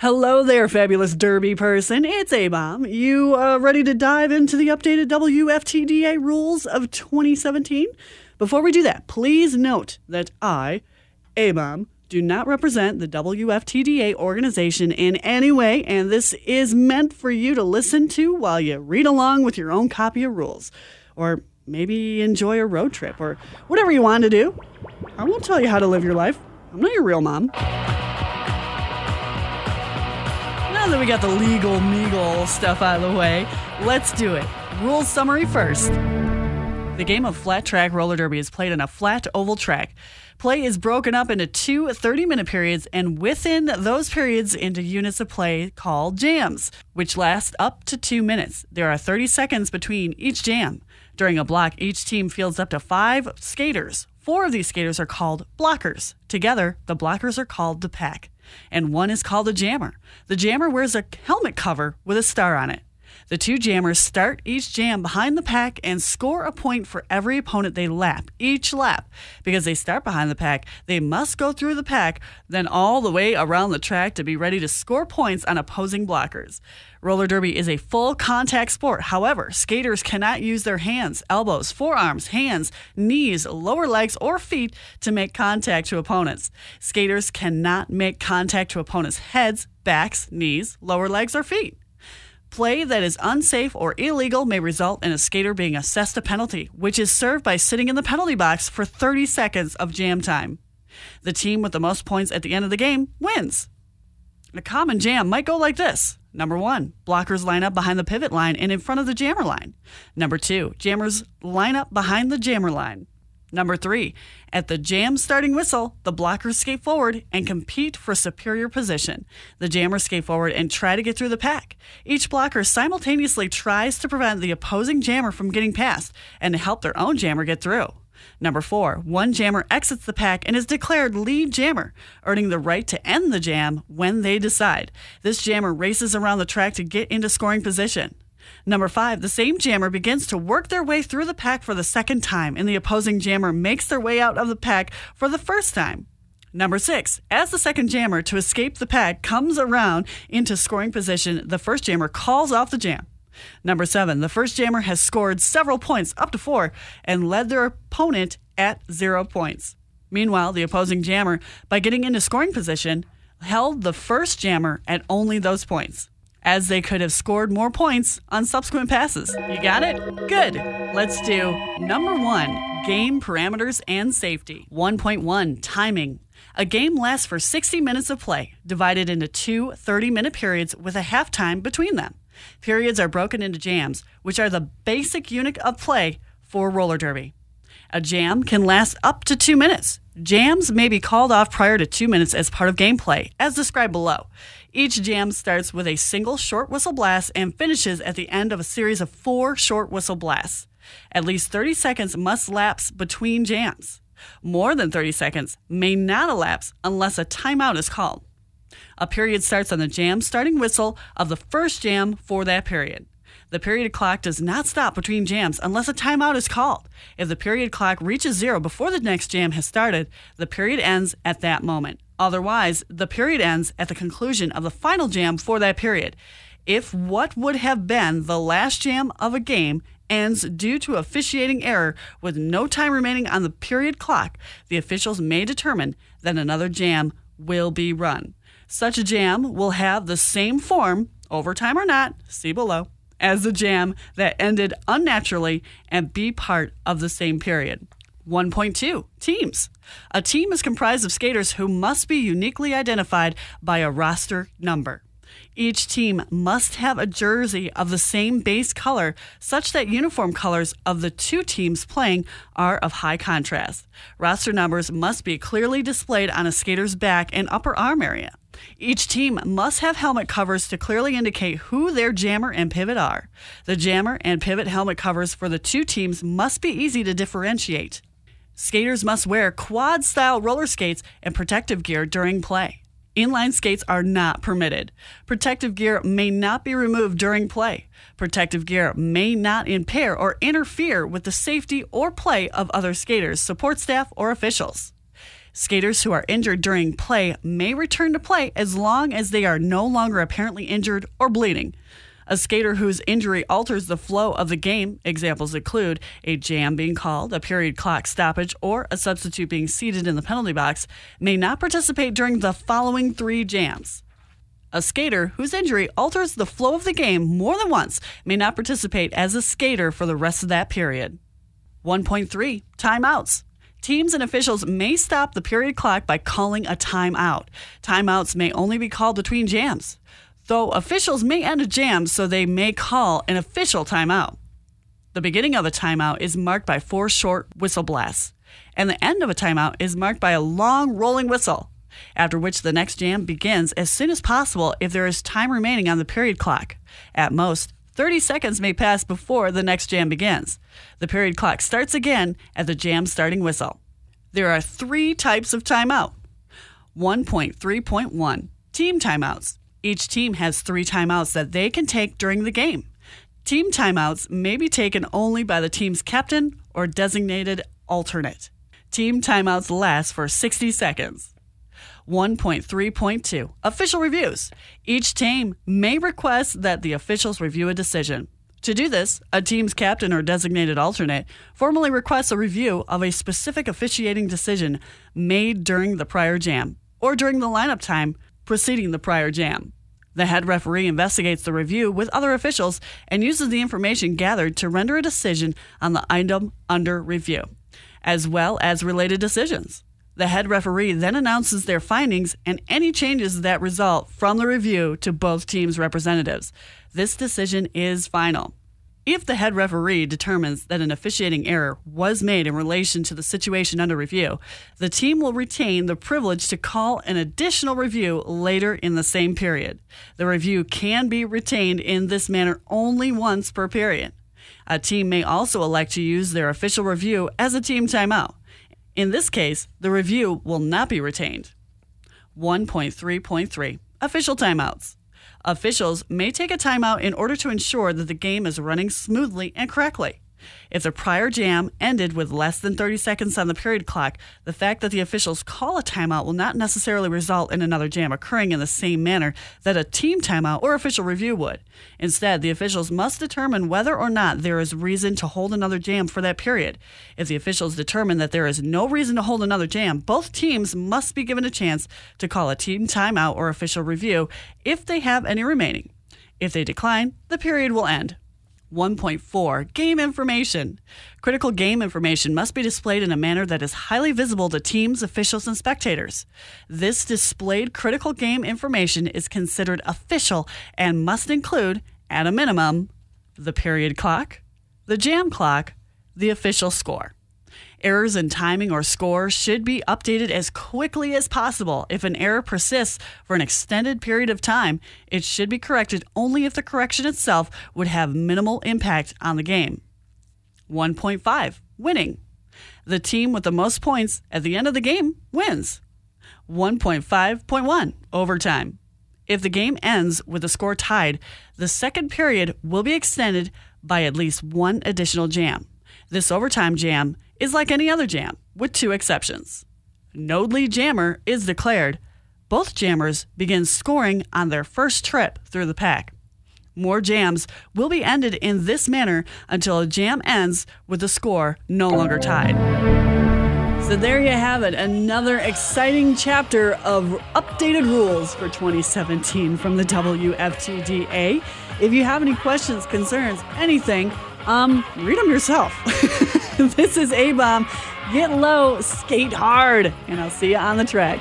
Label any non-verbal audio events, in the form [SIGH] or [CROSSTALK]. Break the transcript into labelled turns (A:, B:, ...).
A: Hello there, fabulous derby person. It's A Bomb. You uh, ready to dive into the updated WFTDA rules of 2017? Before we do that, please note that I, A Bomb, do not represent the WFTDA organization in any way, and this is meant for you to listen to while you read along with your own copy of rules. Or maybe enjoy a road trip, or whatever you want to do. I won't tell you how to live your life. I'm not your real mom. That we got the legal meagle stuff out of the way, let's do it. Rules summary first. The game of flat track roller derby is played on a flat oval track. Play is broken up into two 30 minute periods and within those periods into units of play called jams, which last up to two minutes. There are 30 seconds between each jam. During a block, each team fields up to five skaters. Four of these skaters are called blockers. Together, the blockers are called the pack and one is called a jammer. The jammer wears a helmet cover with a star on it. The two jammers start each jam behind the pack and score a point for every opponent they lap, each lap. Because they start behind the pack, they must go through the pack, then all the way around the track to be ready to score points on opposing blockers. Roller derby is a full contact sport. However, skaters cannot use their hands, elbows, forearms, hands, knees, lower legs, or feet to make contact to opponents. Skaters cannot make contact to opponents' heads, backs, knees, lower legs, or feet. Play that is unsafe or illegal may result in a skater being assessed a penalty, which is served by sitting in the penalty box for 30 seconds of jam time. The team with the most points at the end of the game wins. A common jam might go like this. Number one, blockers line up behind the pivot line and in front of the jammer line. Number two, jammers line up behind the jammer line. Number three, at the jam starting whistle, the blockers skate forward and compete for superior position. The jammers skate forward and try to get through the pack. Each blocker simultaneously tries to prevent the opposing jammer from getting past and to help their own jammer get through. Number four, one jammer exits the pack and is declared lead jammer, earning the right to end the jam when they decide. This jammer races around the track to get into scoring position. Number five, the same jammer begins to work their way through the pack for the second time, and the opposing jammer makes their way out of the pack for the first time. Number six, as the second jammer to escape the pack comes around into scoring position, the first jammer calls off the jam. Number seven, the first jammer has scored several points, up to four, and led their opponent at zero points. Meanwhile, the opposing jammer, by getting into scoring position, held the first jammer at only those points as they could have scored more points on subsequent passes. You got it? Good. Let's do number one game parameters and safety. 1.1 timing. A game lasts for 60 minutes of play, divided into two 30 minute periods with a halftime between them. Periods are broken into jams, which are the basic unit of play for roller derby. A jam can last up to two minutes. Jams may be called off prior to two minutes as part of gameplay, as described below. Each jam starts with a single short whistle blast and finishes at the end of a series of four short whistle blasts. At least 30 seconds must lapse between jams. More than 30 seconds may not elapse unless a timeout is called. A period starts on the jam starting whistle of the first jam for that period. The period clock does not stop between jams unless a timeout is called. If the period clock reaches zero before the next jam has started, the period ends at that moment. Otherwise, the period ends at the conclusion of the final jam for that period. If what would have been the last jam of a game ends due to officiating error with no time remaining on the period clock, the officials may determine that another jam will be run. Such a jam will have the same form, overtime or not, see below, as the jam that ended unnaturally and be part of the same period. 1.2 Teams. A team is comprised of skaters who must be uniquely identified by a roster number. Each team must have a jersey of the same base color, such that uniform colors of the two teams playing are of high contrast. Roster numbers must be clearly displayed on a skater's back and upper arm area. Each team must have helmet covers to clearly indicate who their jammer and pivot are. The jammer and pivot helmet covers for the two teams must be easy to differentiate. Skaters must wear quad style roller skates and protective gear during play. Inline skates are not permitted. Protective gear may not be removed during play. Protective gear may not impair or interfere with the safety or play of other skaters, support staff, or officials. Skaters who are injured during play may return to play as long as they are no longer apparently injured or bleeding. A skater whose injury alters the flow of the game, examples include a jam being called, a period clock stoppage, or a substitute being seated in the penalty box, may not participate during the following three jams. A skater whose injury alters the flow of the game more than once may not participate as a skater for the rest of that period. 1.3 Timeouts. Teams and officials may stop the period clock by calling a timeout. Timeouts may only be called between jams, though officials may end a jam, so they may call an official timeout. The beginning of a timeout is marked by four short whistle blasts, and the end of a timeout is marked by a long rolling whistle, after which the next jam begins as soon as possible if there is time remaining on the period clock. At most, 30 seconds may pass before the next jam begins. The period clock starts again at the jam starting whistle. There are three types of timeout 1.3.1 Team timeouts. Each team has three timeouts that they can take during the game. Team timeouts may be taken only by the team's captain or designated alternate. Team timeouts last for 60 seconds. 1.3.2 Official reviews. Each team may request that the officials review a decision. To do this, a team's captain or designated alternate formally requests a review of a specific officiating decision made during the prior jam or during the lineup time preceding the prior jam. The head referee investigates the review with other officials and uses the information gathered to render a decision on the item under review, as well as related decisions. The head referee then announces their findings and any changes that result from the review to both teams' representatives. This decision is final. If the head referee determines that an officiating error was made in relation to the situation under review, the team will retain the privilege to call an additional review later in the same period. The review can be retained in this manner only once per period. A team may also elect to use their official review as a team timeout. In this case, the review will not be retained. 1.3.3 Official timeouts. Officials may take a timeout in order to ensure that the game is running smoothly and correctly. If the prior jam ended with less than 30 seconds on the period clock, the fact that the officials call a timeout will not necessarily result in another jam occurring in the same manner that a team timeout or official review would. Instead, the officials must determine whether or not there is reason to hold another jam for that period. If the officials determine that there is no reason to hold another jam, both teams must be given a chance to call a team timeout or official review if they have any remaining. If they decline, the period will end. 1.4 Game information. Critical game information must be displayed in a manner that is highly visible to teams, officials, and spectators. This displayed critical game information is considered official and must include, at a minimum, the period clock, the jam clock, the official score. Errors in timing or score should be updated as quickly as possible. If an error persists for an extended period of time, it should be corrected only if the correction itself would have minimal impact on the game. 1.5 Winning. The team with the most points at the end of the game wins. 1.5.1 Overtime. If the game ends with the score tied, the second period will be extended by at least one additional jam. This overtime jam is like any other jam, with two exceptions. No lead jammer is declared. Both jammers begin scoring on their first trip through the pack. More jams will be ended in this manner until a jam ends with the score no longer tied. So there you have it, another exciting chapter of updated rules for 2017 from the WFTDA. If you have any questions, concerns, anything, um, read them yourself. [LAUGHS] [LAUGHS] this is A Bomb. Get low, skate hard, and I'll see you on the track.